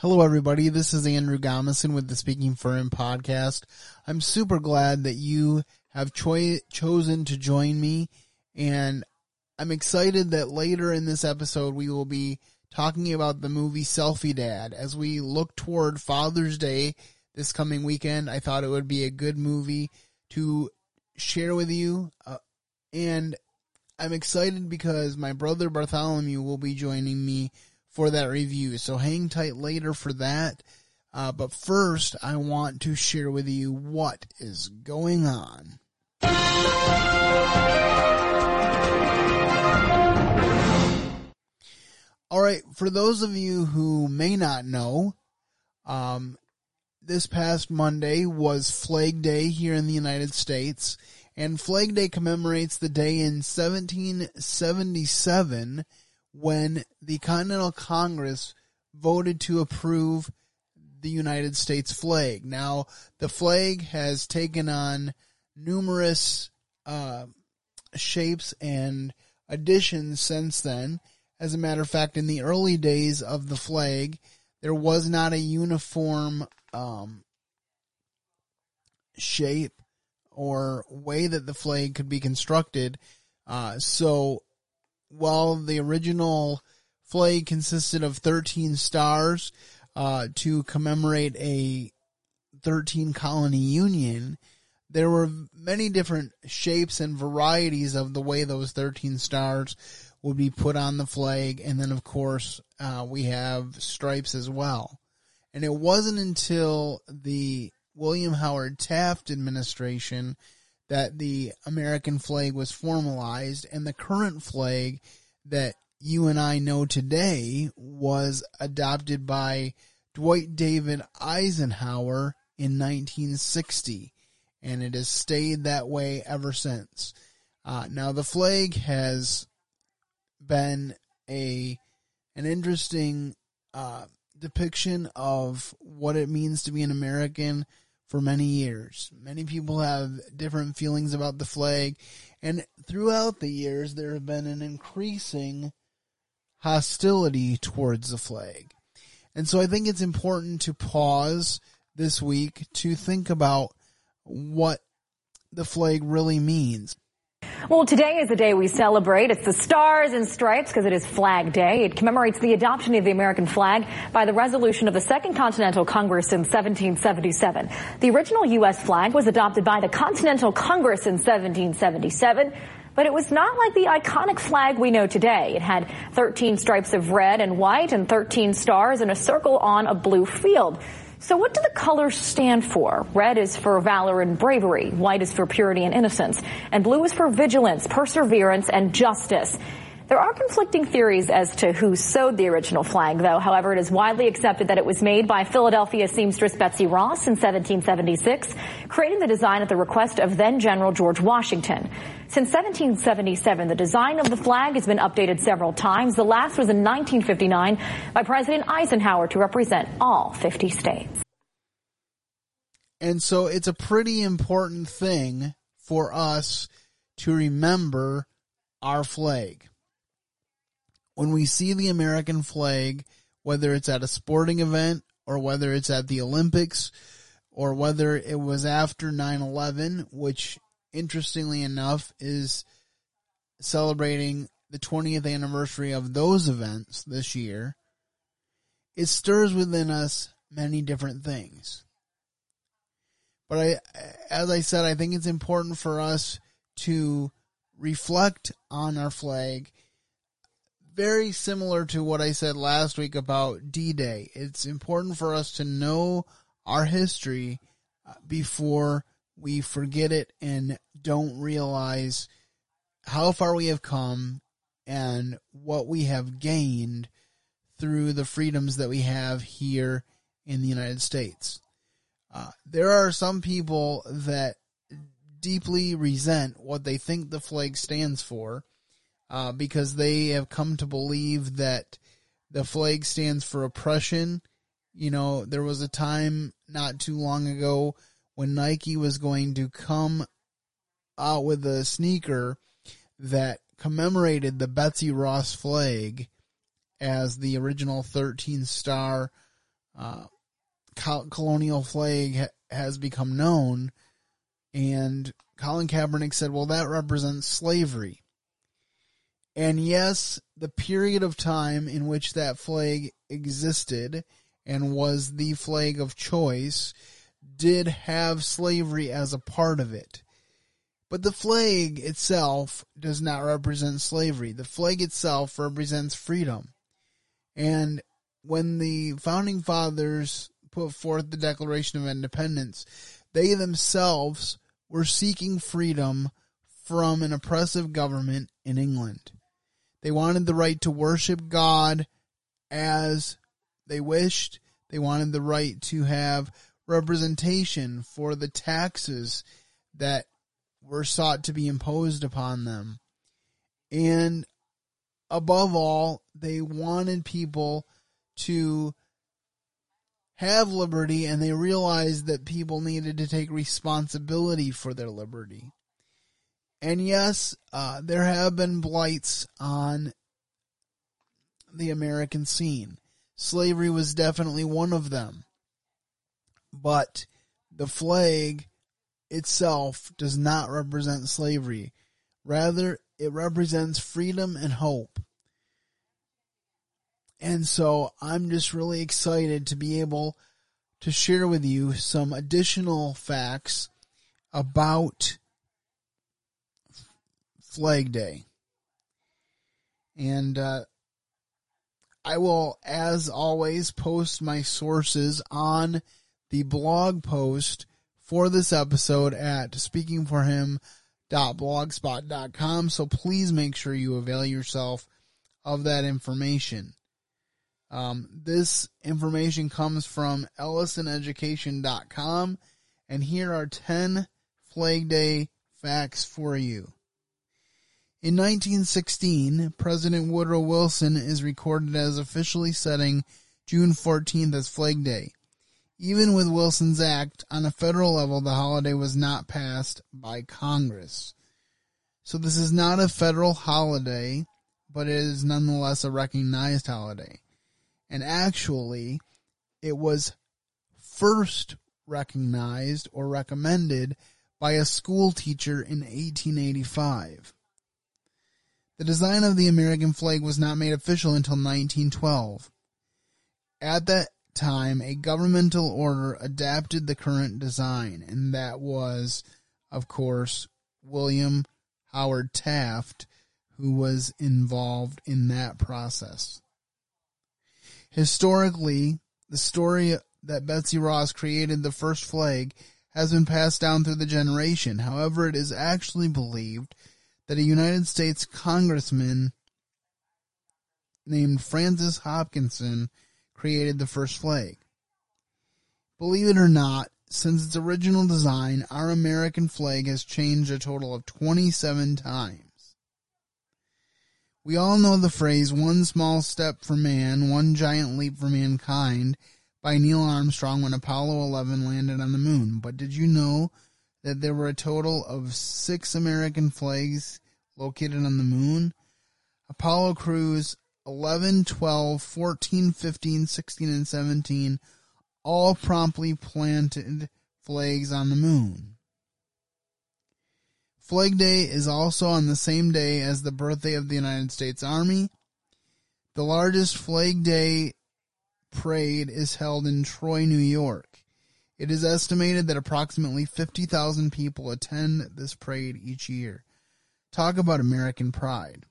Hello, everybody. This is Andrew Gomison with the Speaking for Him podcast. I'm super glad that you have cho- chosen to join me, and I'm excited that later in this episode we will be talking about the movie Selfie Dad. As we look toward Father's Day this coming weekend, I thought it would be a good movie to share with you, uh, and I'm excited because my brother Bartholomew will be joining me for that review. So hang tight later for that. Uh, but first, I want to share with you what is going on. All right, for those of you who may not know, um, this past Monday was Flag Day here in the United States, and Flag Day commemorates the day in 1777 when the Continental Congress voted to approve the United States flag. Now, the flag has taken on numerous uh, shapes and additions since then. As a matter of fact, in the early days of the flag, there was not a uniform um, shape or way that the flag could be constructed. Uh, so while the original flag consisted of 13 stars uh, to commemorate a 13 colony union, there were many different shapes and varieties of the way those 13 stars would be put on the flag. And then, of course, uh, we have stripes as well. And it wasn't until the William Howard Taft administration that the American flag was formalized and the current flag that you and I know today was adopted by Dwight David Eisenhower in 1960 and it has stayed that way ever since. Uh, now the flag has been a an interesting uh, depiction of what it means to be an American for many years. Many people have different feelings about the flag, and throughout the years, there have been an increasing hostility towards the flag. And so I think it's important to pause this week to think about what the flag really means. Well, today is the day we celebrate. It's the Stars and Stripes because it is Flag Day. It commemorates the adoption of the American flag by the resolution of the Second Continental Congress in 1777. The original U.S. flag was adopted by the Continental Congress in 1777. But it was not like the iconic flag we know today. It had 13 stripes of red and white and 13 stars and a circle on a blue field. So what do the colors stand for? Red is for valor and bravery, white is for purity and innocence, and blue is for vigilance, perseverance, and justice. There are conflicting theories as to who sewed the original flag, though. However, it is widely accepted that it was made by Philadelphia seamstress Betsy Ross in 1776, creating the design at the request of then General George Washington. Since 1777, the design of the flag has been updated several times. The last was in 1959 by President Eisenhower to represent all 50 states. And so it's a pretty important thing for us to remember our flag when we see the American flag, whether it's at a sporting event or whether it's at the Olympics or whether it was after 9-11, which interestingly enough is celebrating the 20th anniversary of those events this year, it stirs within us many different things. But I, as I said, I think it's important for us to reflect on our flag very similar to what I said last week about D Day. It's important for us to know our history uh, before we forget it and don't realize how far we have come and what we have gained through the freedoms that we have here in the United States. Uh, there are some people that deeply resent what they think the flag stands for uh, because they have come to believe that the flag stands for oppression. You know, there was a time not too long ago when Nike was going to come out with a sneaker that commemorated the Betsy Ross flag as the original 13 star uh, colonial flag ha- has become known. And Colin Kaepernick said, well, that represents slavery. And yes, the period of time in which that flag existed and was the flag of choice did have slavery as a part of it. But the flag itself does not represent slavery. The flag itself represents freedom. And when the founding fathers put forth the Declaration of Independence, they themselves were seeking freedom from an oppressive government in England. They wanted the right to worship God as they wished. They wanted the right to have representation for the taxes that were sought to be imposed upon them. And above all, they wanted people to have liberty and they realized that people needed to take responsibility for their liberty. And yes, uh, there have been blights on the American scene. Slavery was definitely one of them. But the flag itself does not represent slavery. Rather, it represents freedom and hope. And so I'm just really excited to be able to share with you some additional facts about Flag Day. And uh, I will, as always, post my sources on the blog post for this episode at speakingforhim.blogspot.com. So please make sure you avail yourself of that information. Um, this information comes from ellisoneducation.com, and here are 10 Flag Day facts for you. In 1916, President Woodrow Wilson is recorded as officially setting June 14th as Flag Day. Even with Wilson's act, on a federal level, the holiday was not passed by Congress. So this is not a federal holiday, but it is nonetheless a recognized holiday and actually it was first recognized or recommended by a school teacher in 1885. The design of the American flag was not made official until 1912. At that time, a governmental order adapted the current design, and that was, of course, William Howard Taft, who was involved in that process. Historically, the story that Betsy Ross created the first flag has been passed down through the generation. However, it is actually believed that a United States congressman named Francis Hopkinson created the first flag. Believe it or not, since its original design, our American flag has changed a total of 27 times. We all know the phrase, one small step for man, one giant leap for mankind, by Neil Armstrong when Apollo 11 landed on the moon. But did you know that there were a total of six American flags located on the moon? Apollo crews 11, 12, 14, 15, 16, and 17 all promptly planted flags on the moon. Flag Day is also on the same day as the birthday of the United States Army. The largest Flag Day parade is held in Troy, New York. It is estimated that approximately 50,000 people attend this parade each year. Talk about American pride.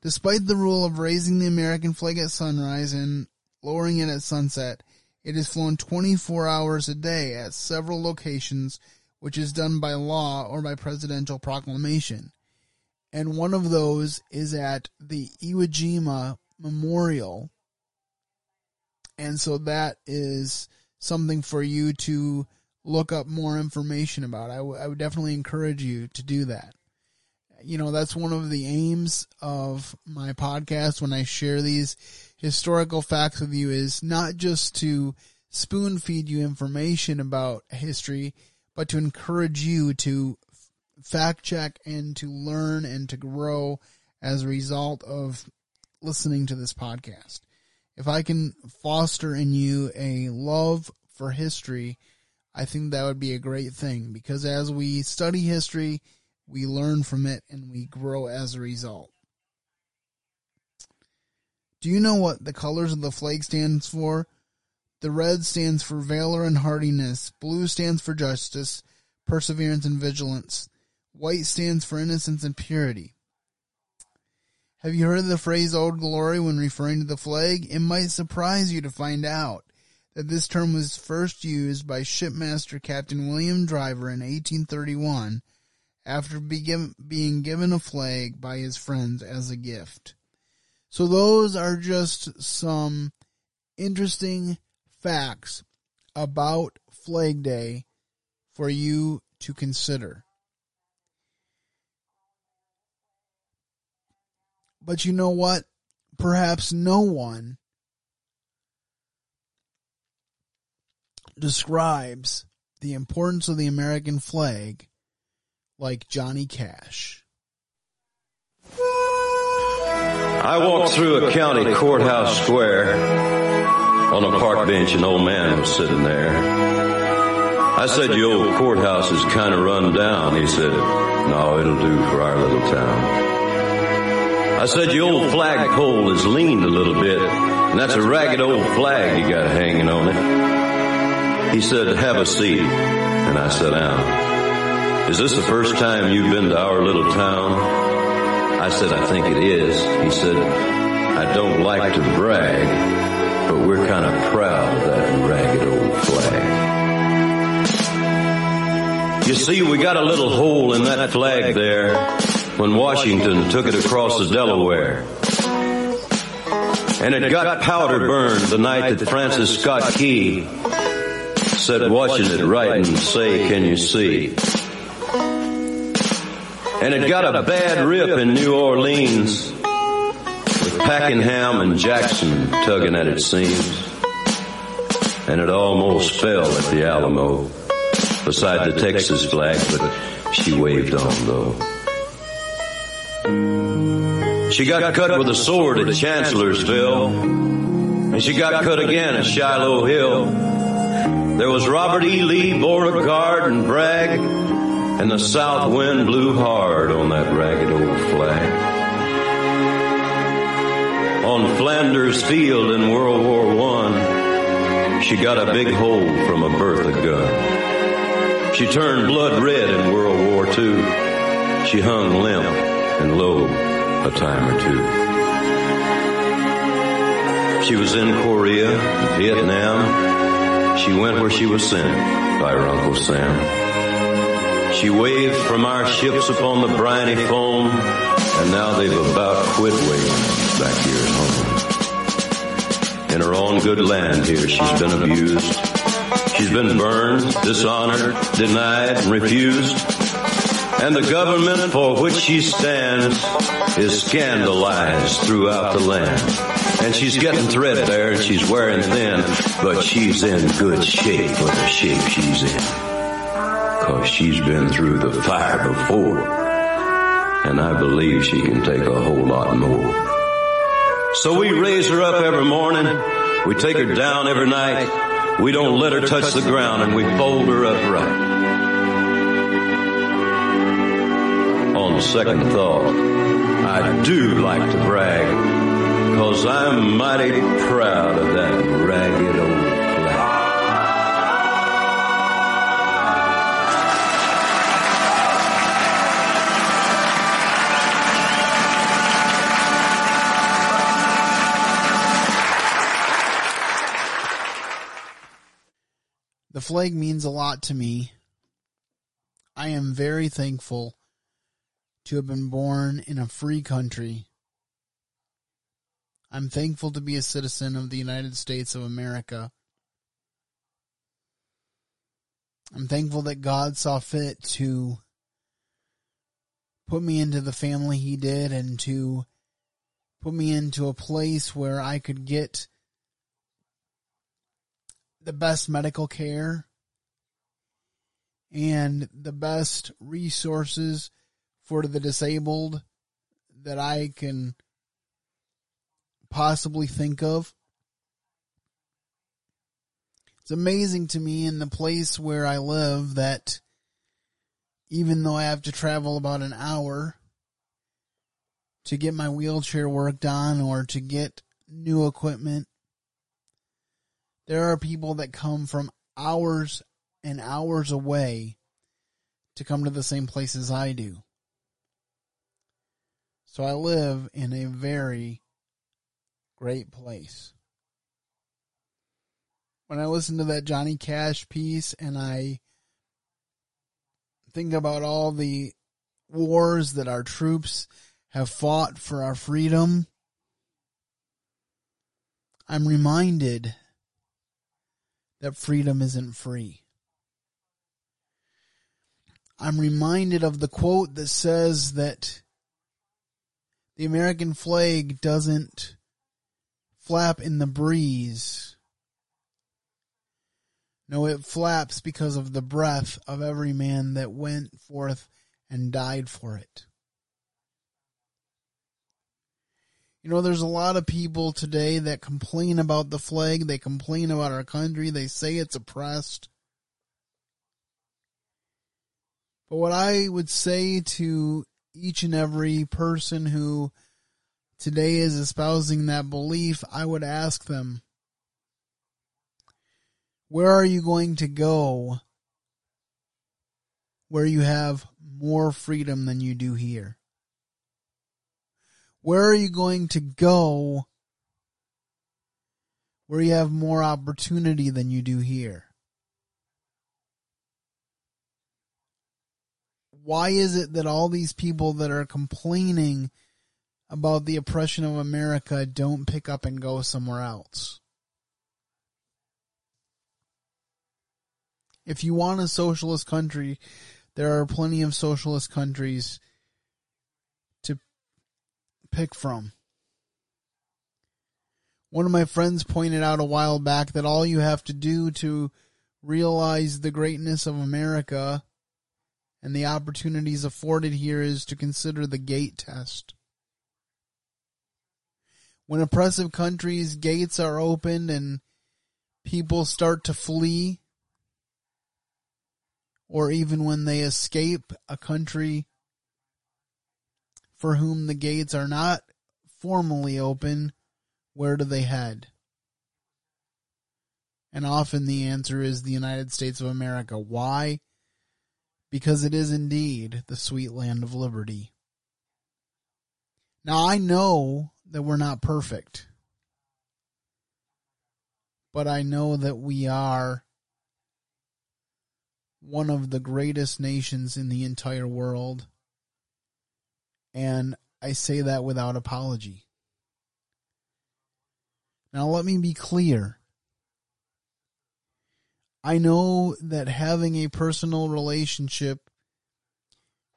Despite the rule of raising the American flag at sunrise and lowering it at sunset, it is flown 24 hours a day at several locations which is done by law or by presidential proclamation. And one of those is at the Iwo Jima Memorial. And so that is something for you to look up more information about. I, w- I would definitely encourage you to do that. You know, that's one of the aims of my podcast when I share these historical facts with you is not just to spoon feed you information about history, but to encourage you to fact check and to learn and to grow as a result of listening to this podcast. if I can foster in you a love for history, I think that would be a great thing because as we study history, we learn from it and we grow as a result. Do you know what the colors of the flag stands for? The red stands for valor and hardiness, blue stands for justice, perseverance and vigilance, white stands for innocence and purity. Have you heard the phrase Old Glory when referring to the flag? It might surprise you to find out that this term was first used by shipmaster Captain William Driver in 1831 after being given a flag by his friends as a gift. So those are just some interesting facts about Flag Day for you to consider. But you know what? Perhaps no one describes the importance of the American flag like Johnny Cash. I walked through a county courthouse square. On a park bench, an old man was sitting there. I said, your old courthouse is kind of run down. He said, no, it'll do for our little town. I said, your old flagpole is leaned a little bit, and that's a ragged old flag you got hanging on it. He said, have a seat. And I sat down. Is this the first time you've been to our little town? I said, I think it is. He said, I don't like to brag, but we're kind of proud of that ragged old flag. You see, we got a little hole in that flag there when Washington took it across the Delaware. And it got powder burned the night that Francis Scott Key said, watching it write and say, can you see? And it got a bad rip in New Orleans with Pakenham and Jackson tugging at its seams. And it almost fell at the Alamo beside the Texas flag, but she waved on though. She got cut with a sword at Chancellorsville. And she got cut again at Shiloh Hill. There was Robert E. Lee, Beauregard, and Bragg. And the south wind blew hard on that ragged old flag. On Flanders Field in World War One, she got a big hole from a Bertha gun. She turned blood red in World War Two. She hung limp and low a time or two. She was in Korea, Vietnam. She went where she was sent by her Uncle Sam. She waved from our ships upon the briny foam, and now they've about quit waving back here at home. In her own good land here, she's been abused. She's been burned, dishonored, denied, and refused. And the government for which she stands is scandalized throughout the land. And she's getting threadbare and she's wearing thin, but she's in good shape for the shape she's in. Cause she's been through the fire before. And I believe she can take a whole lot more. So we raise her up every morning. We take her down every night. We don't let her touch the ground and we fold her upright. On second thought, I do like to brag, cause I'm mighty proud of that ragged old flag. The flag means a lot to me. I am very thankful to have been born in a free country. I'm thankful to be a citizen of the United States of America. I'm thankful that God saw fit to put me into the family He did and to put me into a place where I could get the best medical care and the best resources for the disabled that I can possibly think of. It's amazing to me in the place where I live that even though I have to travel about an hour to get my wheelchair worked on or to get new equipment, there are people that come from hours and hours away to come to the same place as I do. So I live in a very great place. When I listen to that Johnny Cash piece and I think about all the wars that our troops have fought for our freedom, I'm reminded that freedom isn't free. I'm reminded of the quote that says that the American flag doesn't flap in the breeze. No, it flaps because of the breath of every man that went forth and died for it. You know, there's a lot of people today that complain about the flag. They complain about our country. They say it's oppressed. But what I would say to each and every person who today is espousing that belief, I would ask them, where are you going to go where you have more freedom than you do here? Where are you going to go where you have more opportunity than you do here? Why is it that all these people that are complaining about the oppression of America don't pick up and go somewhere else? If you want a socialist country, there are plenty of socialist countries to pick from. One of my friends pointed out a while back that all you have to do to realize the greatness of America and the opportunities afforded here is to consider the gate test. When oppressive countries' gates are opened and people start to flee, or even when they escape a country for whom the gates are not formally open, where do they head? And often the answer is the United States of America. Why? Because it is indeed the sweet land of liberty. Now I know that we're not perfect, but I know that we are one of the greatest nations in the entire world and I say that without apology. Now, let me be clear. I know that having a personal relationship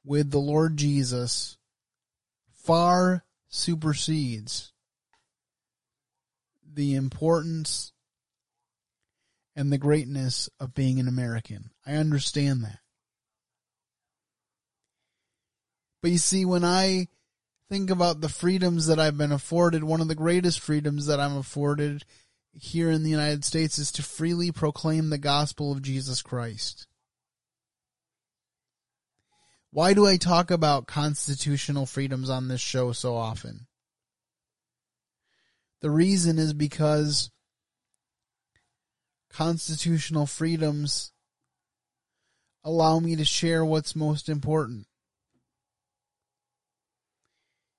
with the Lord Jesus far supersedes the importance and the greatness of being an American. I understand that. But you see, when I think about the freedoms that I've been afforded, one of the greatest freedoms that I'm afforded here in the United States is to freely proclaim the gospel of Jesus Christ. Why do I talk about constitutional freedoms on this show so often? The reason is because constitutional freedoms allow me to share what's most important.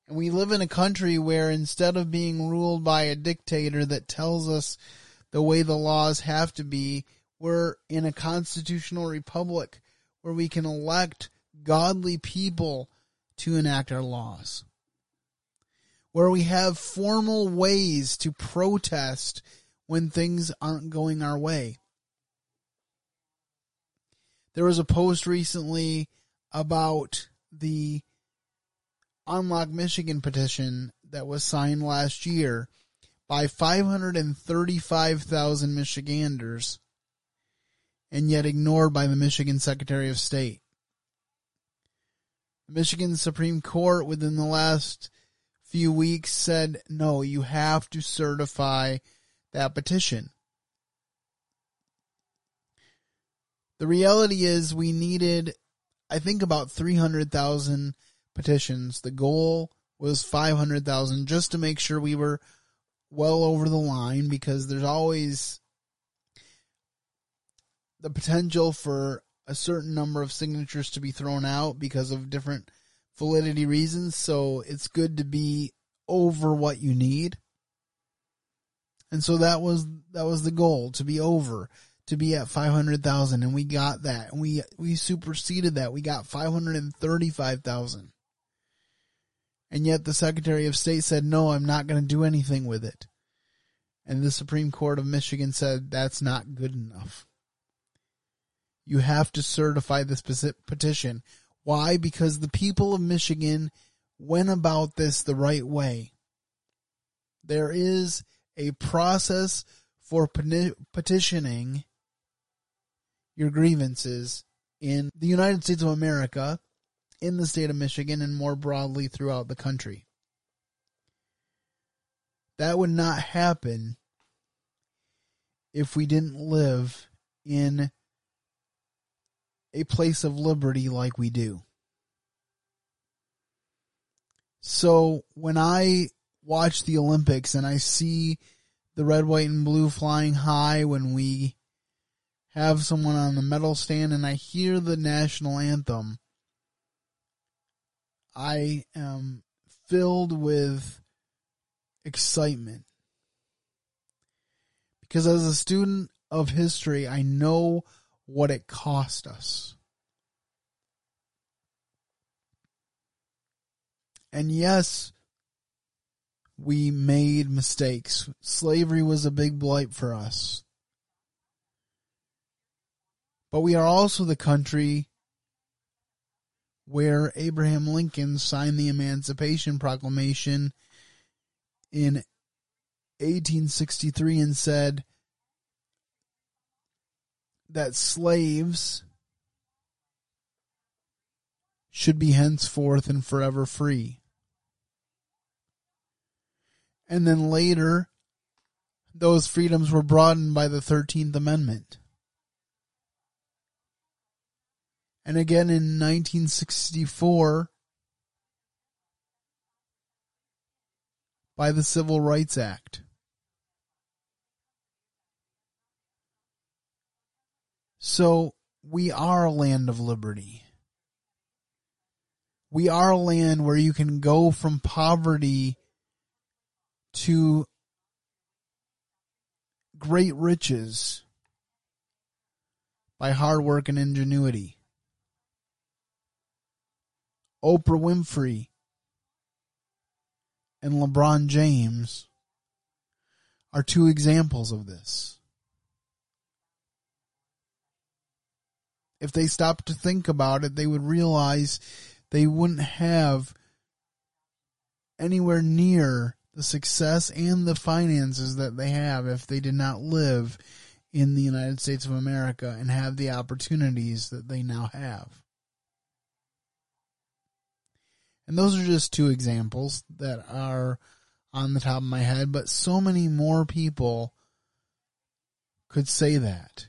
And we live in a country where instead of being ruled by a dictator that tells us the way the laws have to be, we're in a constitutional republic where we can elect godly people to enact our laws. Where we have formal ways to protest when things aren't going our way. There was a post recently about the Unlock Michigan petition that was signed last year by 535,000 Michiganders and yet ignored by the Michigan Secretary of State. The Michigan Supreme Court within the last few weeks said, no, you have to certify that petition. The reality is we needed, I think, about 300,000 petitions. The goal was 500,000 just to make sure we were well over the line because there's always the potential for a certain number of signatures to be thrown out because of different validity reasons. So it's good to be over what you need. And so that was that was the goal to be over to be at 500,000 and we got that. And we we superseded that. We got 535,000. And yet the Secretary of State said, "No, I'm not going to do anything with it." And the Supreme Court of Michigan said that's not good enough. You have to certify this petition. Why? Because the people of Michigan went about this the right way. There is a process for petitioning your grievances in the United States of America, in the state of Michigan, and more broadly throughout the country. That would not happen if we didn't live in a place of liberty like we do. So when I watch the Olympics and I see the red, white, and blue flying high when we have someone on the medal stand and I hear the national anthem, I am filled with excitement. Because as a student of history, I know what it cost us. And yes, we made mistakes. Slavery was a big blight for us. But we are also the country where Abraham Lincoln signed the Emancipation Proclamation in 1863 and said that slaves should be henceforth and forever free. And then later, those freedoms were broadened by the 13th Amendment. And again in 1964 by the Civil Rights Act. So we are a land of liberty. We are a land where you can go from poverty to great riches by hard work and ingenuity. Oprah Winfrey and LeBron James are two examples of this. If they stopped to think about it, they would realize they wouldn't have anywhere near the success and the finances that they have if they did not live in the United States of America and have the opportunities that they now have. And those are just two examples that are on the top of my head, but so many more people could say that.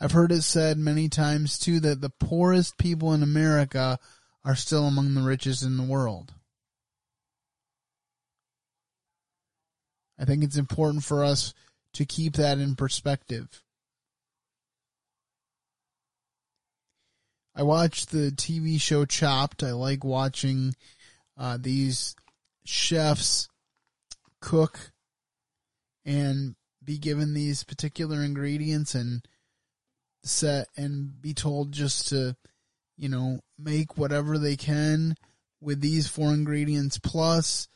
I've heard it said many times too that the poorest people in America are still among the richest in the world. I think it's important for us to keep that in perspective. I watch the TV show Chopped. I like watching uh, these chefs cook and be given these particular ingredients and set and be told just to you know, make whatever they can with these four ingredients plus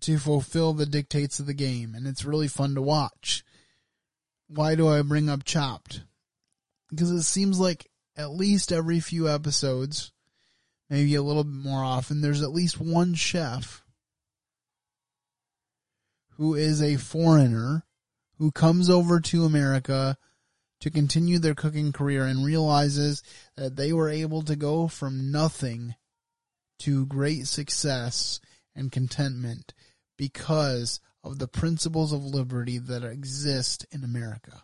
to fulfill the dictates of the game. And it's really fun to watch. Why do I bring up Chopped? Because it seems like at least every few episodes, maybe a little bit more often, there's at least one chef who is a foreigner who comes over to America to continue their cooking career and realizes that they were able to go from nothing to great success and contentment because of the principles of liberty that exist in America.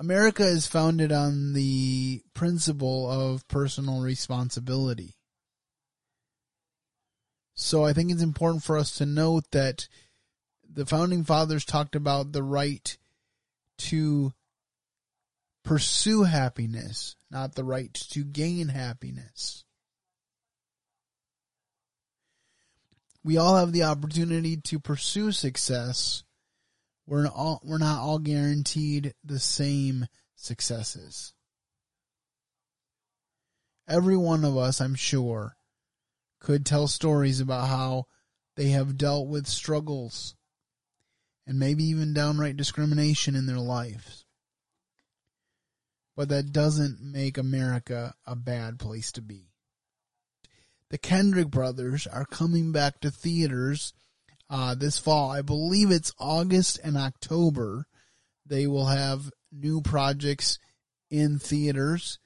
America is founded on the principle of personal responsibility. So I think it's important for us to note that the founding fathers talked about the right to pursue happiness, not the right to gain happiness. We all have the opportunity to pursue success. We're all, we're not all guaranteed the same successes. Every one of us, I'm sure, could tell stories about how they have dealt with struggles and maybe even downright discrimination in their lives. But that doesn't make America a bad place to be. The Kendrick brothers are coming back to theaters uh, this fall. I believe it's August and October. They will have new projects in theaters.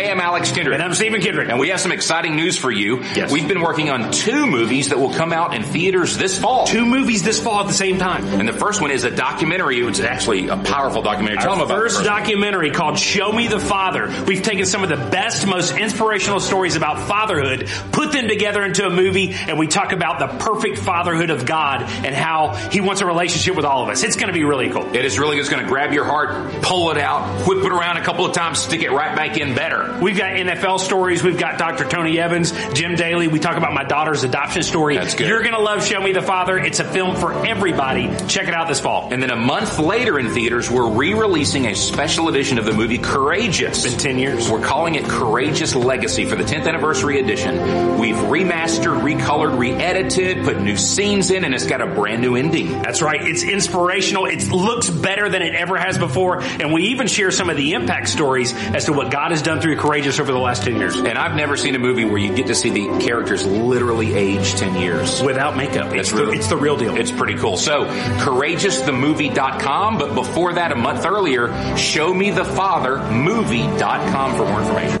Hey, I'm Alex Kendrick. And I'm Stephen Kendrick. And we have some exciting news for you. Yes. We've been working on two movies that will come out in theaters this fall. Two movies this fall at the same time. And the first one is a documentary. It's actually a powerful documentary. Tell Our them about first first documentary called Show Me the Father. We've taken some of the best, most inspirational stories about fatherhood, put them together into a movie, and we talk about the perfect fatherhood of God and how He wants a relationship with all of us. It's going to be really cool. It is really just going to grab your heart, pull it out, whip it around a couple of times, stick it right back in better. We've got NFL stories. We've got Dr. Tony Evans, Jim Daly. We talk about my daughter's adoption story. That's good. You're going to love Show Me the Father. It's a film for everybody. Check it out this fall. And then a month later in theaters, we're re-releasing a special edition of the movie Courageous. It's been 10 years. We're calling it Courageous Legacy for the 10th anniversary edition. We've remastered, recolored, re-edited, put new scenes in, and it's got a brand new ending. That's right. It's inspirational. It looks better than it ever has before. And we even share some of the impact stories as to what God has done through Courageous over the last 10 years. And I've never seen a movie where you get to see the characters literally age 10 years. Without makeup. It's, That's really- the, it's the real deal. It's pretty cool. So, courageousthemovie.com, but before that, a month earlier, showmethefathermovie.com for more information.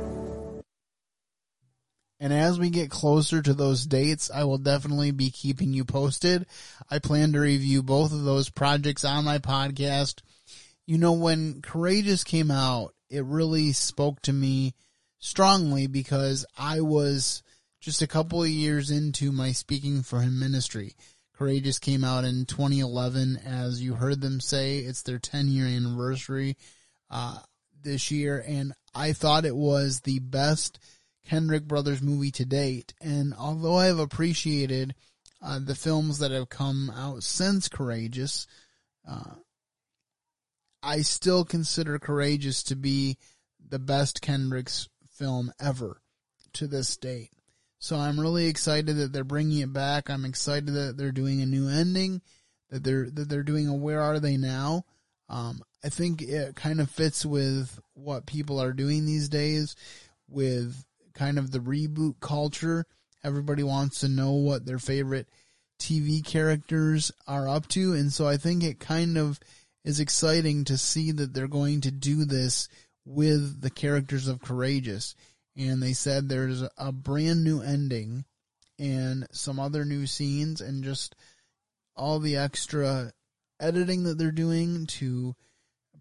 And as we get closer to those dates, I will definitely be keeping you posted. I plan to review both of those projects on my podcast. You know, when Courageous came out, it really spoke to me strongly because I was just a couple of years into my Speaking for Him ministry. Courageous came out in 2011. As you heard them say, it's their 10 year anniversary uh, this year. And I thought it was the best Kendrick Brothers movie to date. And although I have appreciated uh, the films that have come out since Courageous, uh, I still consider Courageous to be the best Kendrick's film ever to this date. So I'm really excited that they're bringing it back. I'm excited that they're doing a new ending, that they're that they're doing a Where Are They Now. Um, I think it kind of fits with what people are doing these days, with kind of the reboot culture. Everybody wants to know what their favorite TV characters are up to, and so I think it kind of is exciting to see that they're going to do this with the characters of Courageous. And they said there's a brand new ending and some other new scenes and just all the extra editing that they're doing to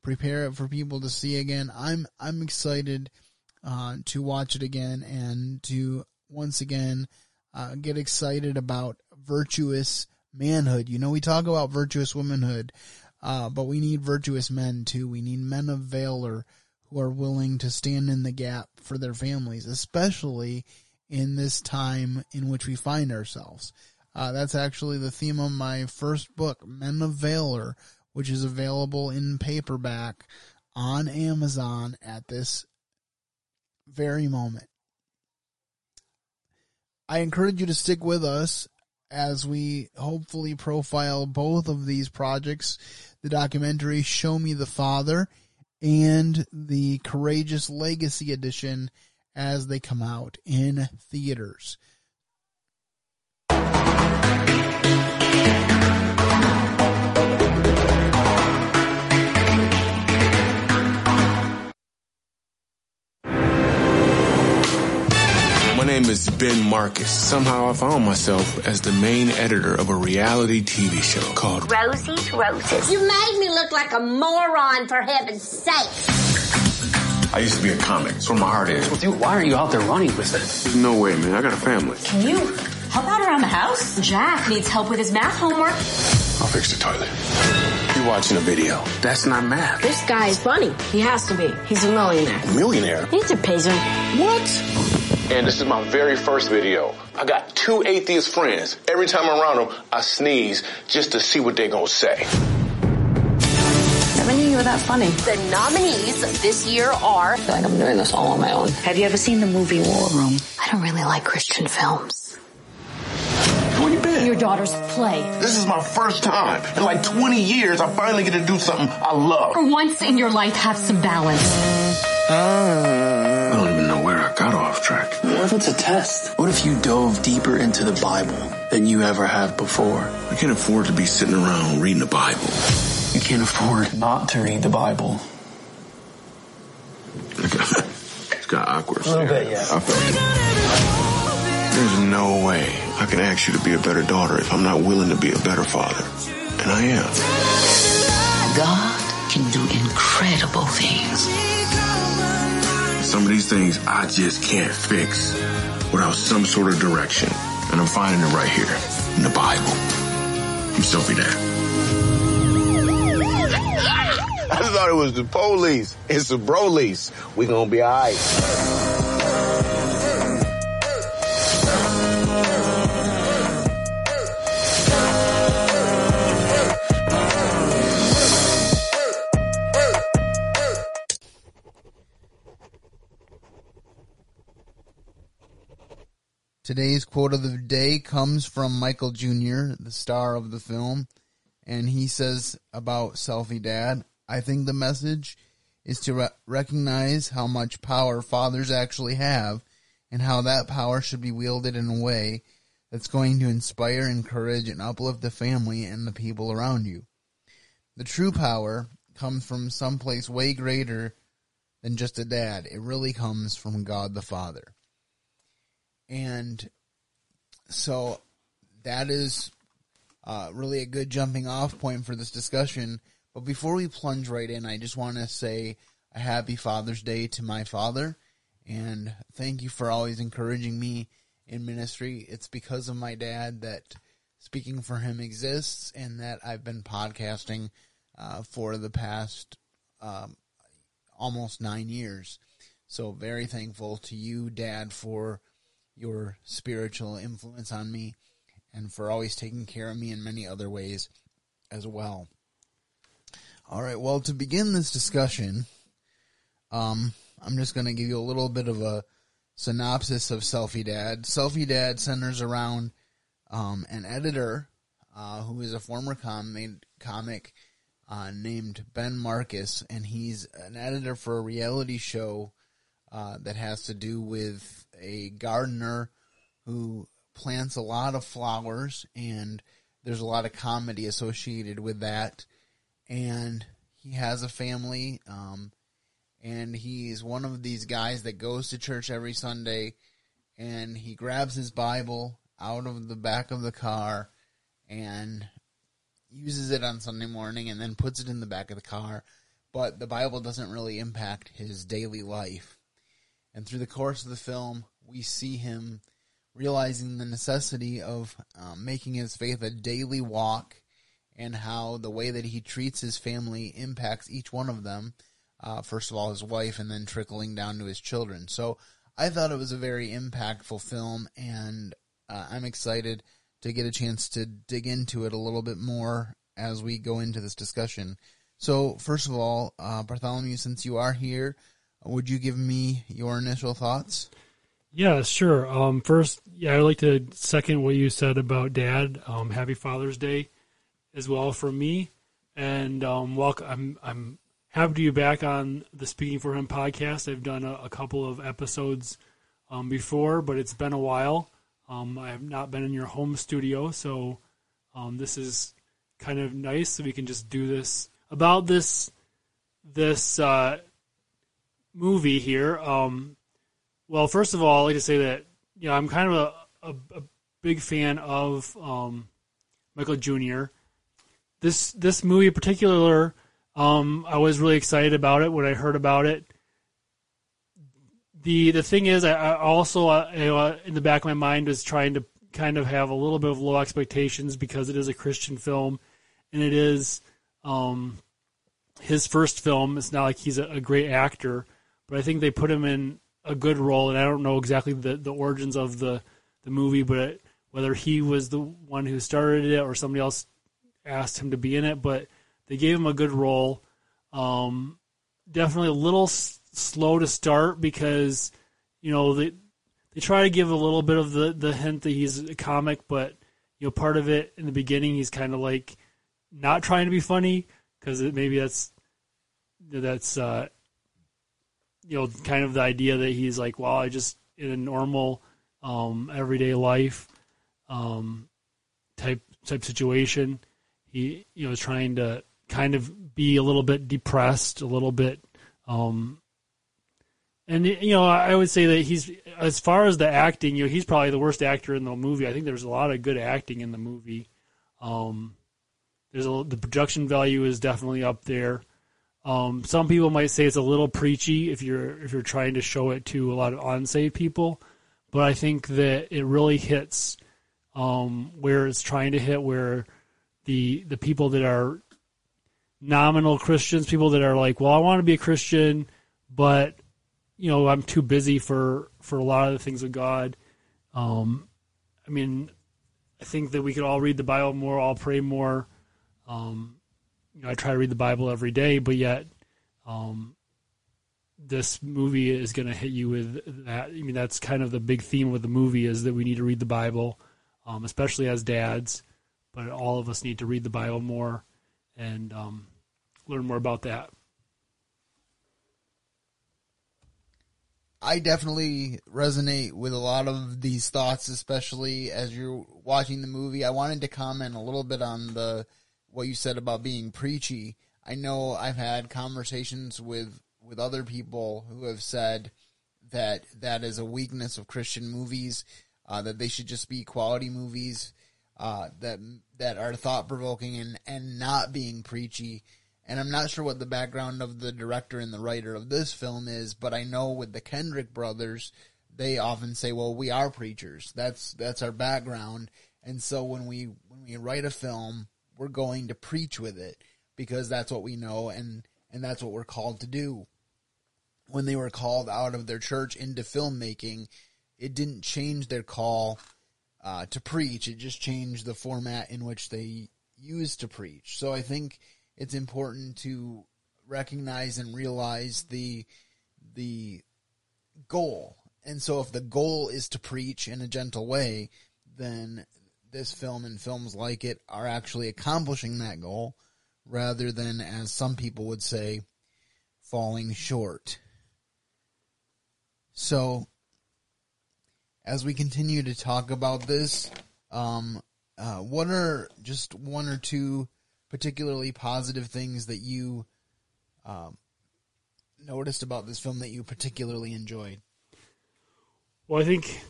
prepare it for people to see again. I'm I'm excited uh, to watch it again and to once again uh, get excited about virtuous manhood. You know, we talk about virtuous womanhood, uh, but we need virtuous men too. We need men of valor who are willing to stand in the gap for their families, especially in this time in which we find ourselves. Uh, that's actually the theme of my first book, Men of Valor, which is available in paperback on Amazon at this very moment. I encourage you to stick with us as we hopefully profile both of these projects the documentary Show Me the Father and the Courageous Legacy Edition as they come out in theaters. My name is Ben Marcus. Somehow I found myself as the main editor of a reality TV show called Rosie's Roses. You made me look like a moron, for heaven's sake. I used to be a comic. That's where my heart is. Dude, why are you out there running with it? There's no way, man. I got a family. Can you help out around the house? Jack needs help with his math homework. I'll fix the toilet. You're watching a video. That's not math. This guy is funny. He has to be. He's a millionaire. Millionaire. He's a pigeon. What? And this is my very first video. I got two atheist friends. Every time I'm around them, I sneeze just to see what they're gonna say. Never knew you were that funny. The nominees this year are. I feel like I'm doing this all on my own. Have you ever seen the movie War Room? I don't really like Christian films. Where you been? Your daughter's play. This is my first time. In like 20 years, I finally get to do something I love. For once in your life, have some balance. I off track. What if it's a test? What if you dove deeper into the Bible than you ever have before? I can't afford to be sitting around reading the Bible. You can't afford not to read the Bible. it's got awkward. A little bit, yeah. I felt it. There's no way I can ask you to be a better daughter if I'm not willing to be a better father. And I am. God can do incredible things. Some of these things I just can't fix without some sort of direction. And I'm finding it right here in the Bible. I'm Selfie Dad. I thought it was the police. It's the brolies. We gonna be alright. Today's quote of the day comes from Michael Jr., the star of the film, and he says about Selfie Dad, I think the message is to re- recognize how much power fathers actually have and how that power should be wielded in a way that's going to inspire, encourage, and uplift the family and the people around you. The true power comes from someplace way greater than just a dad. It really comes from God the Father. And so that is uh, really a good jumping off point for this discussion. But before we plunge right in, I just want to say a happy Father's Day to my father. And thank you for always encouraging me in ministry. It's because of my dad that Speaking for Him exists and that I've been podcasting uh, for the past um, almost nine years. So, very thankful to you, Dad, for your spiritual influence on me and for always taking care of me in many other ways as well. All right, well, to begin this discussion, um, I'm just going to give you a little bit of a synopsis of Selfie Dad. Selfie Dad centers around um, an editor uh, who is a former com- comic uh, named Ben Marcus, and he's an editor for a reality show uh, that has to do with a gardener who plants a lot of flowers, and there's a lot of comedy associated with that. And he has a family, um, and he's one of these guys that goes to church every Sunday, and he grabs his Bible out of the back of the car and uses it on Sunday morning and then puts it in the back of the car. But the Bible doesn't really impact his daily life. And through the course of the film, we see him realizing the necessity of um, making his faith a daily walk and how the way that he treats his family impacts each one of them. Uh, first of all, his wife, and then trickling down to his children. So I thought it was a very impactful film, and uh, I'm excited to get a chance to dig into it a little bit more as we go into this discussion. So, first of all, uh, Bartholomew, since you are here, would you give me your initial thoughts? Yeah, sure. Um, first, yeah, I'd like to second what you said about Dad. Um, happy Father's Day, as well for me, and um, welcome. I'm I'm happy to be back on the Speaking for Him podcast. I've done a, a couple of episodes um, before, but it's been a while. Um, I have not been in your home studio, so um, this is kind of nice. So we can just do this about this this uh, movie here. Um, well, first of all, I'd like to say that you know, I'm kind of a, a, a big fan of um, Michael Jr. This this movie in particular, um, I was really excited about it when I heard about it. The the thing is, I, I also uh, know, in the back of my mind was trying to kind of have a little bit of low expectations because it is a Christian film, and it is um, his first film. It's not like he's a, a great actor, but I think they put him in a good role. And I don't know exactly the, the origins of the the movie, but it, whether he was the one who started it or somebody else asked him to be in it, but they gave him a good role. Um, definitely a little s- slow to start because you know they they try to give a little bit of the the hint that he's a comic, but you know part of it in the beginning he's kind of like not trying to be funny because maybe that's that's uh, you know kind of the idea that he's like, well, I just in a normal um, everyday life um, type type situation. He you know is trying to kind of be a little bit depressed, a little bit. Um, and you know, I would say that he's as far as the acting, you know, he's probably the worst actor in the movie. I think there's a lot of good acting in the movie. Um, there's a, the production value is definitely up there. Um, some people might say it's a little preachy if you're if you're trying to show it to a lot of unsaved people, but I think that it really hits um, where it's trying to hit, where the the people that are nominal Christians, people that are like, well, I want to be a Christian, but you know, I'm too busy for for a lot of the things of God. Um, I mean, I think that we could all read the Bible more, all pray more. Um, you know, I try to read the Bible every day, but yet, um, this movie is going to hit you with that. I mean, that's kind of the big theme with the movie is that we need to read the Bible, um, especially as dads. But all of us need to read the Bible more and um, learn more about that. I definitely resonate with a lot of these thoughts, especially as you're watching the movie. I wanted to comment a little bit on the what you said about being preachy. I know I've had conversations with with other people who have said that that is a weakness of Christian movies, uh, that they should just be quality movies, uh, that that are thought provoking and and not being preachy. And I'm not sure what the background of the director and the writer of this film is, but I know with the Kendrick brothers, they often say, "Well, we are preachers. That's that's our background." And so when we when we write a film, we're going to preach with it because that's what we know and and that's what we're called to do. When they were called out of their church into filmmaking, it didn't change their call uh, to preach. It just changed the format in which they used to preach. So I think it's important to recognize and realize the the goal. And so if the goal is to preach in a gentle way, then this film and films like it are actually accomplishing that goal rather than as some people would say falling short. So as we continue to talk about this, um, uh, what are just one or two particularly positive things that you um, noticed about this film that you particularly enjoyed? Well, I think,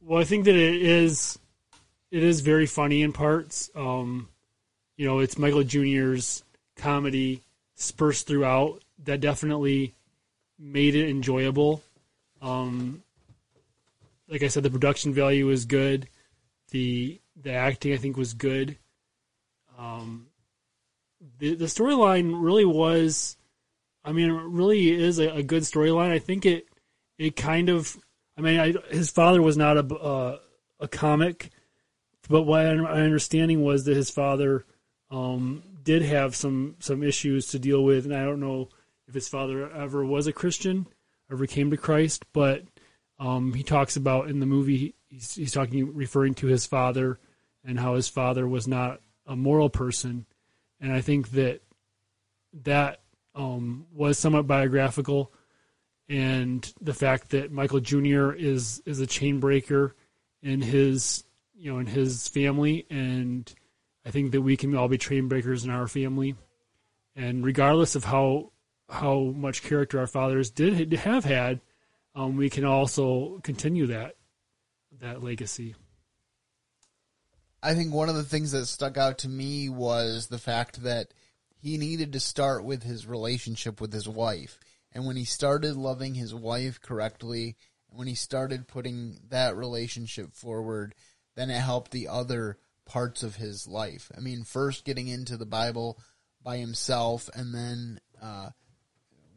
well, I think that it is, it is very funny in parts. Um, you know, it's Michael Jr.'s comedy dispersed throughout that definitely made it enjoyable. Um, like I said, the production value was good. The the acting I think was good. Um, the the storyline really was, I mean, it really is a, a good storyline. I think it it kind of, I mean, I, his father was not a uh, a comic, but what my understanding was that his father um, did have some some issues to deal with, and I don't know if his father ever was a Christian, ever came to Christ, but um, he talks about in the movie he's, he's talking referring to his father and how his father was not a moral person, and I think that that um, was somewhat biographical, and the fact that Michael Jr. is is a chain breaker in his you know in his family, and I think that we can all be train breakers in our family, and regardless of how how much character our fathers did have had, um, we can also continue that. that legacy. I think one of the things that stuck out to me was the fact that he needed to start with his relationship with his wife. And when he started loving his wife correctly, when he started putting that relationship forward, then it helped the other parts of his life. I mean, first getting into the Bible by himself and then uh,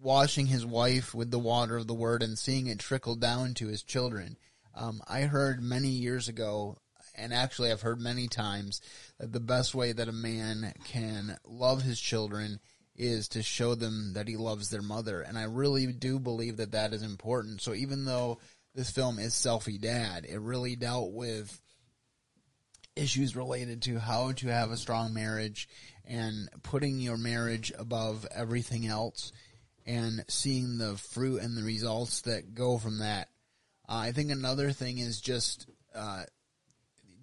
washing his wife with the water of the word and seeing it trickle down to his children. Um, I heard many years ago, and actually I've heard many times, that the best way that a man can love his children is to show them that he loves their mother. And I really do believe that that is important. So even though this film is Selfie Dad, it really dealt with issues related to how to have a strong marriage and putting your marriage above everything else and seeing the fruit and the results that go from that. Uh, I think another thing is just uh,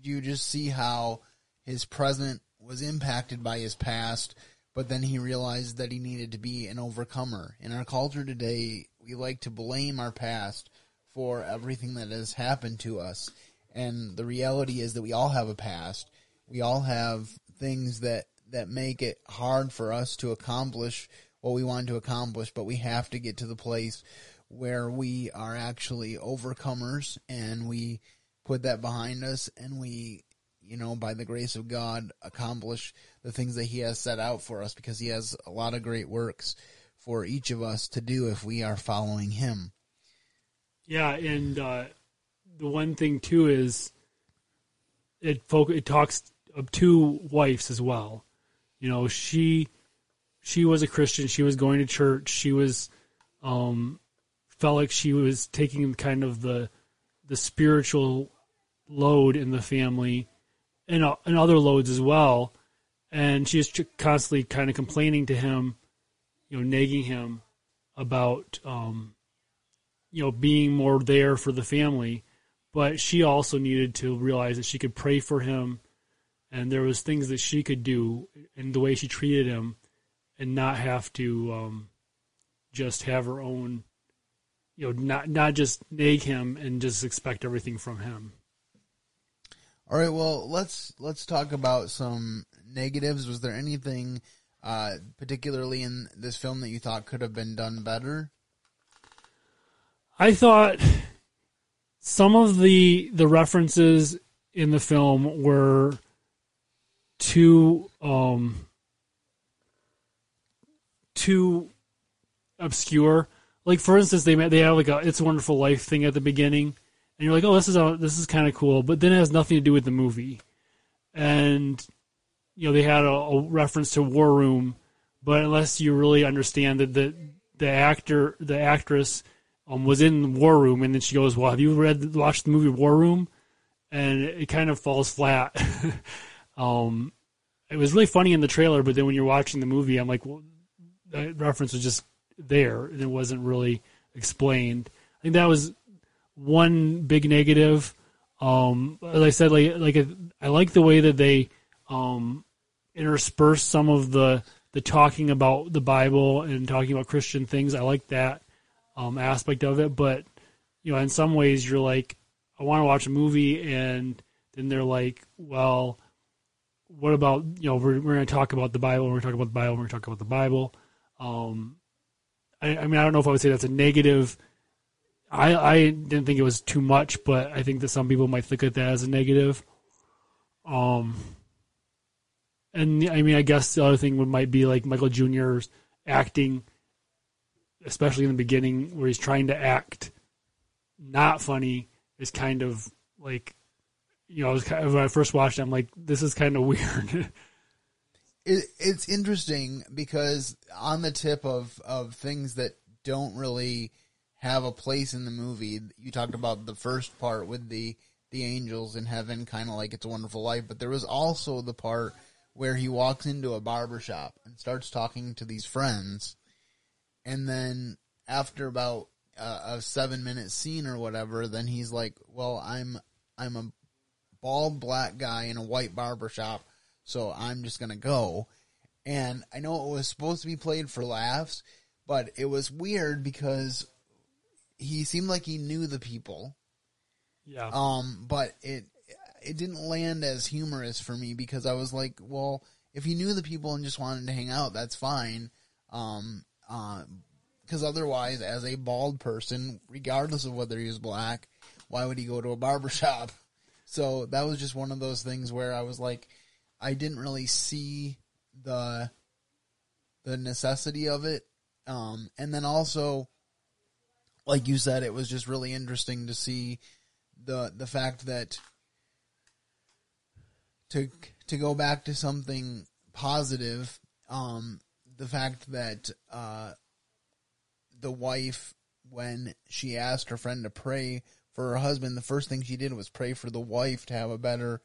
you just see how his present was impacted by his past, but then he realized that he needed to be an overcomer. In our culture today, we like to blame our past for everything that has happened to us. And the reality is that we all have a past. We all have things that, that make it hard for us to accomplish what we want to accomplish, but we have to get to the place where we are actually overcomers and we put that behind us and we, you know, by the grace of God, accomplish the things that He has set out for us because He has a lot of great works for each of us to do if we are following Him. Yeah, and uh, the one thing too is it folk it talks of two wives as well. You know, she she was a Christian. She was going to church. She was um, felt like she was taking kind of the the spiritual load in the family and uh, and other loads as well. And she is constantly kind of complaining to him, you know, nagging him about um, you know being more there for the family. But she also needed to realize that she could pray for him, and there was things that she could do in the way she treated him and not have to um, just have her own, you know, not not just nag him and just expect everything from him. All right, well let's let's talk about some negatives. Was there anything uh, particularly in this film that you thought could have been done better? I thought some of the the references in the film were too um, too obscure. Like for instance, they they have like a "It's a Wonderful Life" thing at the beginning, and you're like, oh, this is a, this is kind of cool, but then it has nothing to do with the movie. And you know, they had a, a reference to War Room, but unless you really understand that the the actor the actress um, was in War Room, and then she goes, "Well, have you read watched the movie War Room?" And it, it kind of falls flat. um, it was really funny in the trailer, but then when you're watching the movie, I'm like, well, that reference was just there and it wasn't really explained. I think that was one big negative. Um, as I said, like like I like the way that they um, intersperse some of the the talking about the Bible and talking about Christian things. I like that um, aspect of it, but you know, in some ways, you're like, I want to watch a movie, and then they're like, well, what about you know, we're we're going to talk about the Bible, we're going to talk about the Bible, we're going to talk about the Bible. Um, I, I, mean, I don't know if I would say that's a negative. I I didn't think it was too much, but I think that some people might look at that as a negative. Um, and I mean, I guess the other thing would might be like Michael Jr.'s acting, especially in the beginning where he's trying to act not funny, is kind of like, you know, kind of, when I first watched it, I'm like, this is kind of weird. it, it's interesting because on the tip of, of things that don't really have a place in the movie, you talked about the first part with the the angels in heaven, kind of like It's a Wonderful Life, but there was also the part where he walks into a barber shop and starts talking to these friends, and then after about a, a seven minute scene or whatever, then he's like, "Well, I'm I'm a bald black guy in a white barber shop so I'm just gonna go. And I know it was supposed to be played for laughs, but it was weird because he seemed like he knew the people. Yeah. Um, but it it didn't land as humorous for me because I was like, well, if he knew the people and just wanted to hang out, that's fine. Um, uh, because otherwise, as a bald person, regardless of whether he was black, why would he go to a barber shop? So that was just one of those things where I was like, I didn't really see the the necessity of it. Um, and then also, like you said, it was just really interesting to see the the fact that to to go back to something positive, um, the fact that uh, the wife, when she asked her friend to pray for her husband, the first thing she did was pray for the wife to have a better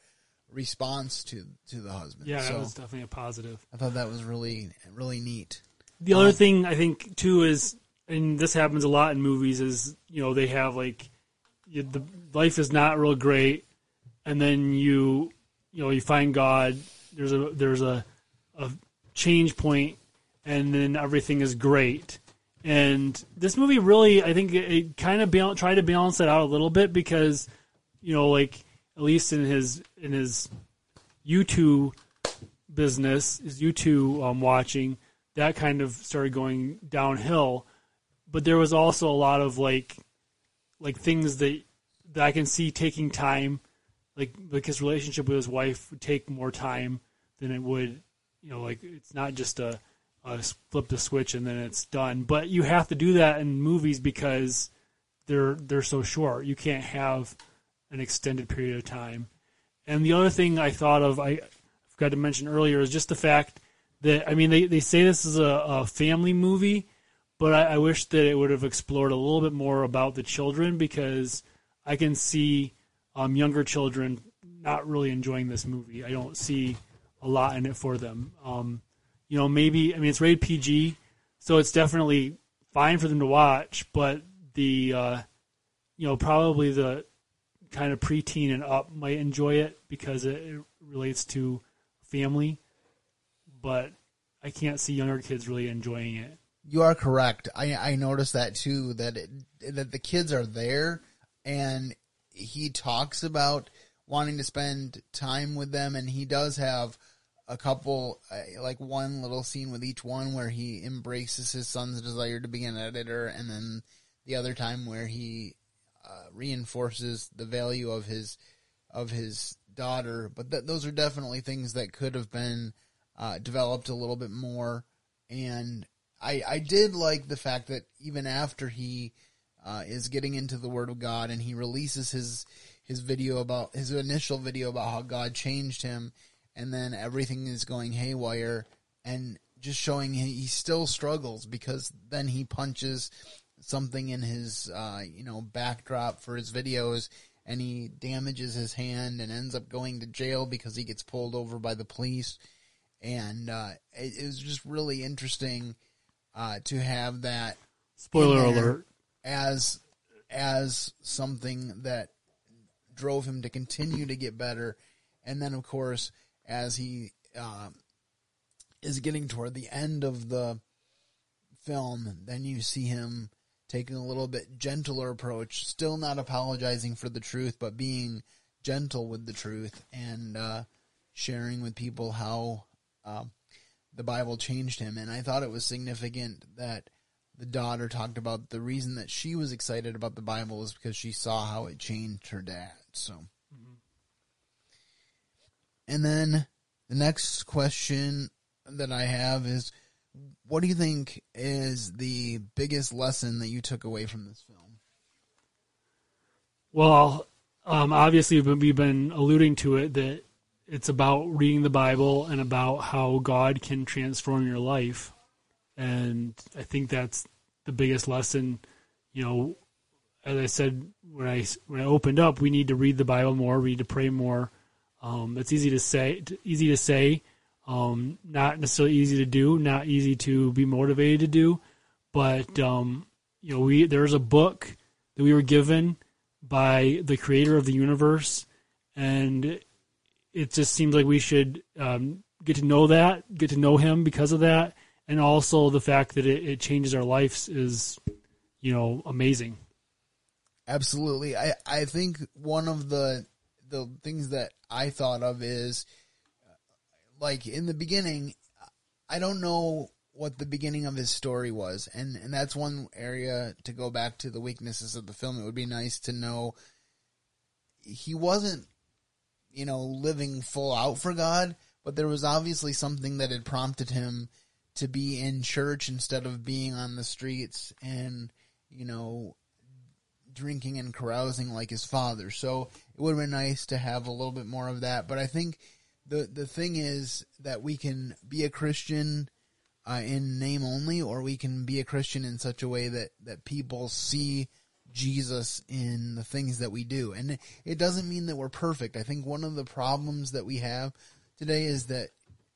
response to to the husband. Yeah, that was definitely a positive. I thought that was really really neat. The other thing I think too is, and this happens a lot in movies, is you know they have like you, the life is not real great, and then you you know you find God. There's a there's a a change point, and then everything is great. And this movie really, I think it, kind of bal- tried to balance it out a little bit because you know like at least in his in his YouTube business, his YouTube um, watching, that kind of started going downhill. But there was also a lot of like, like things that that I can see taking time, like like his relationship with his wife would take more time than it would, you know, like it's not just a, a flip the switch and then it's done. But you have to do that in movies because they're they're so short. You can't have an extended period of time. And the other thing I thought of, I forgot to mention earlier, is just the fact that I mean they, they say this is a, a family movie, but I, I wish that it would have explored a little bit more about the children because I can see um, younger children not really enjoying this movie. I don't see a lot in it for them. Um, you know, maybe I mean it's rated PG, so it's definitely fine for them to watch, but the uh, you know probably the kind of preteen and up might enjoy it because it, it relates to family, but I can't see younger kids really enjoying it. You are correct. I I noticed that too. That it, that the kids are there, and he talks about wanting to spend time with them, and he does have a couple, uh, like one little scene with each one where he embraces his son's desire to be an editor, and then the other time where he uh, reinforces the value of his of his daughter. But th- those are definitely things that could have been uh, developed a little bit more. And I I did like the fact that even after he uh, is getting into the Word of God and he releases his his video about his initial video about how God changed him, and then everything is going haywire, and just showing he, he still struggles because then he punches something in his uh, you know backdrop for his videos and he damages his hand and ends up going to jail because he gets pulled over by the police and uh, it, it was just really interesting uh, to have that Spoiler alert. as as something that drove him to continue to get better and then of course as he uh, is getting toward the end of the film then you see him taking a little bit gentler approach, still not apologizing for the truth, but being gentle with the truth and uh, sharing with people how um, the Bible changed him. And I thought it was significant that the daughter talked about the reason that she was excited about the Bible is because she saw how it changed her dad. So, and then the next question that I have is what do you think is the biggest lesson that you took away from this film? Well, um, obviously we've been- alluding to it that it's about reading the Bible and about how God can transform your life, and I think that's the biggest lesson. You know, as I said when I when I opened up, we need to read the Bible more, we need to pray more. Um, it's easy to say, easy to say, um, not necessarily easy to do, not easy to be motivated to do, but um, you know, we there's a book that we were given by the creator of the universe, and it just seems like we should um, get to know that, get to know him because of that, and also the fact that it, it changes our lives is, you know, amazing. Absolutely. I, I think one of the the things that I thought of is like in the beginning I don't know what the beginning of his story was. And and that's one area to go back to the weaknesses of the film. It would be nice to know he wasn't you know living full out for God but there was obviously something that had prompted him to be in church instead of being on the streets and you know drinking and carousing like his father. So it would have been nice to have a little bit more of that. But I think the the thing is that we can be a Christian uh, in name only, or we can be a Christian in such a way that that people see Jesus in the things that we do. And it doesn't mean that we're perfect. I think one of the problems that we have today is that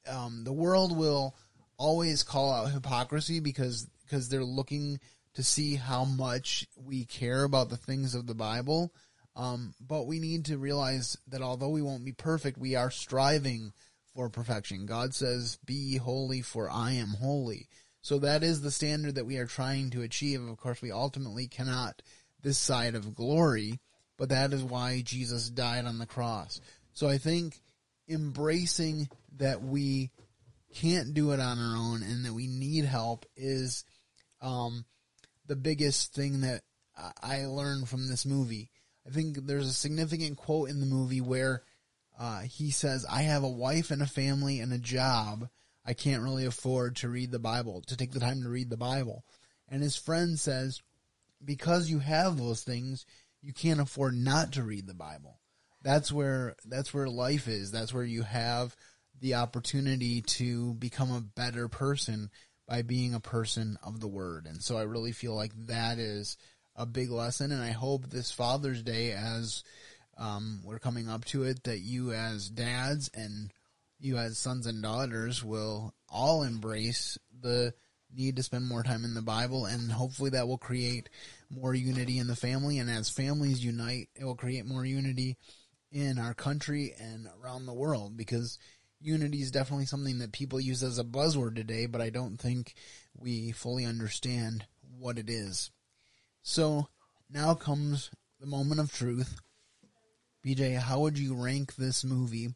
um, the world will always call out hypocrisy because because they're looking to see how much we care about the things of the Bible. Um, but we need to realize that although we won't be perfect, we are striving for perfection. God says, Be holy, for I am holy. So that is the standard that we are trying to achieve. Of course, we ultimately cannot this side of glory, but that is why Jesus died on the cross. So I think embracing that we can't do it on our own and that we need help is um, the biggest thing that I learned from this movie. I think there's a significant quote in the movie where uh, he says, I have a wife and a family and a job. I can't really afford to read the Bible, to take the time to read the Bible. And his friend says, because you have those things, you can't afford not to read the Bible. That's where that's where life is. That's where you have the opportunity to become a better person by being a person of the word. And so I really feel like that is a big lesson. And I hope this Father's Day, as um, we're coming up to it, that you as dads and you as sons and daughters will all embrace the need to spend more time in the Bible. And hopefully that will create more unity in the family. And as families unite, it will create more unity in our country and around the world because unity is definitely something that people use as a buzzword today, but I don't think we fully understand what it is. So now comes the moment of truth. BJ, how would you rank this movie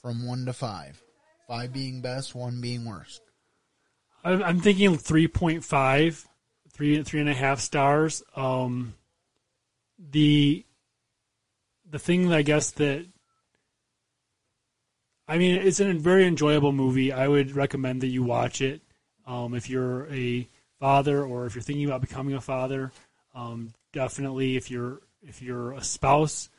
from one to five? Five being best, one being worst. I'm thinking 3.5, three, three and a half stars. Um, the the thing that I guess that I mean, it's a very enjoyable movie. I would recommend that you watch it um, if you're a father or if you're thinking about becoming a father. Um, definitely, if you're if you're a spouse,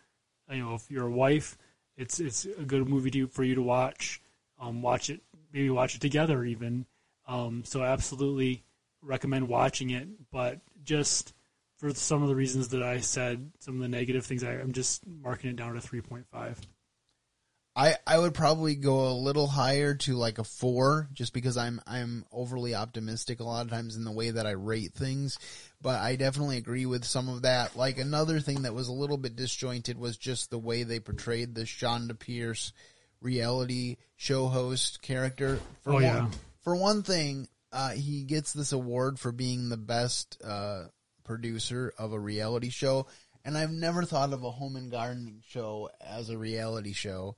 you know, if you're a wife, it's it's a good movie to, for you to watch. Um, watch it, maybe watch it together even. Um, so, absolutely recommend watching it. But just for some of the reasons that I said, some of the negative things, I, I'm just marking it down to 3.5. I, I would probably go a little higher to like a four, just because I'm I'm overly optimistic a lot of times in the way that I rate things. But I definitely agree with some of that. Like another thing that was a little bit disjointed was just the way they portrayed the Chonda Pierce reality show host character. For oh one, yeah. For one thing, uh, he gets this award for being the best uh, producer of a reality show, and I've never thought of a home and gardening show as a reality show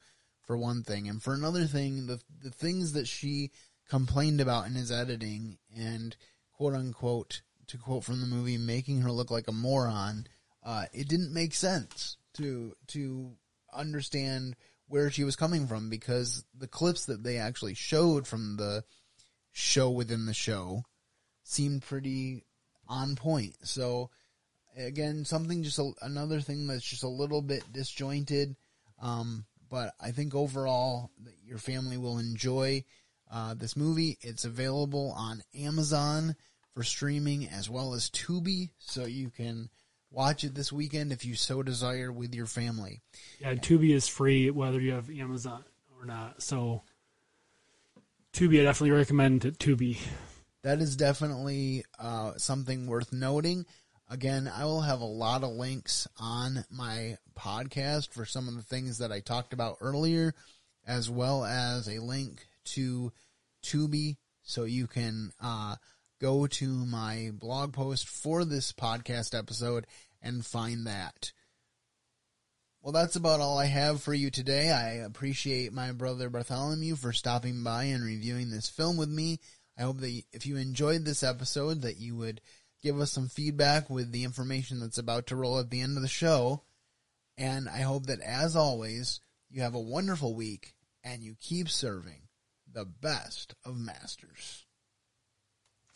for one thing, and for another thing, the the things that she complained about in his editing and quote unquote to quote from the movie, making her look like a moron. Uh, it didn't make sense to to understand where she was coming from because the clips that they actually showed from the show within the show seemed pretty on point. So again, something just a, another thing that's just a little bit disjointed. Um, but I think overall that your family will enjoy uh, this movie. It's available on Amazon for streaming as well as Tubi, so you can watch it this weekend if you so desire with your family. Yeah, Tubi is free whether you have Amazon or not. So Tubi, I definitely recommend Tubi. That is definitely uh, something worth noting. Again, I will have a lot of links on my podcast for some of the things that I talked about earlier, as well as a link to Tubi so you can uh, go to my blog post for this podcast episode and find that. Well, that's about all I have for you today. I appreciate my brother Bartholomew for stopping by and reviewing this film with me. I hope that if you enjoyed this episode that you would give us some feedback with the information that's about to roll at the end of the show. And I hope that as always, you have a wonderful week and you keep serving the best of masters.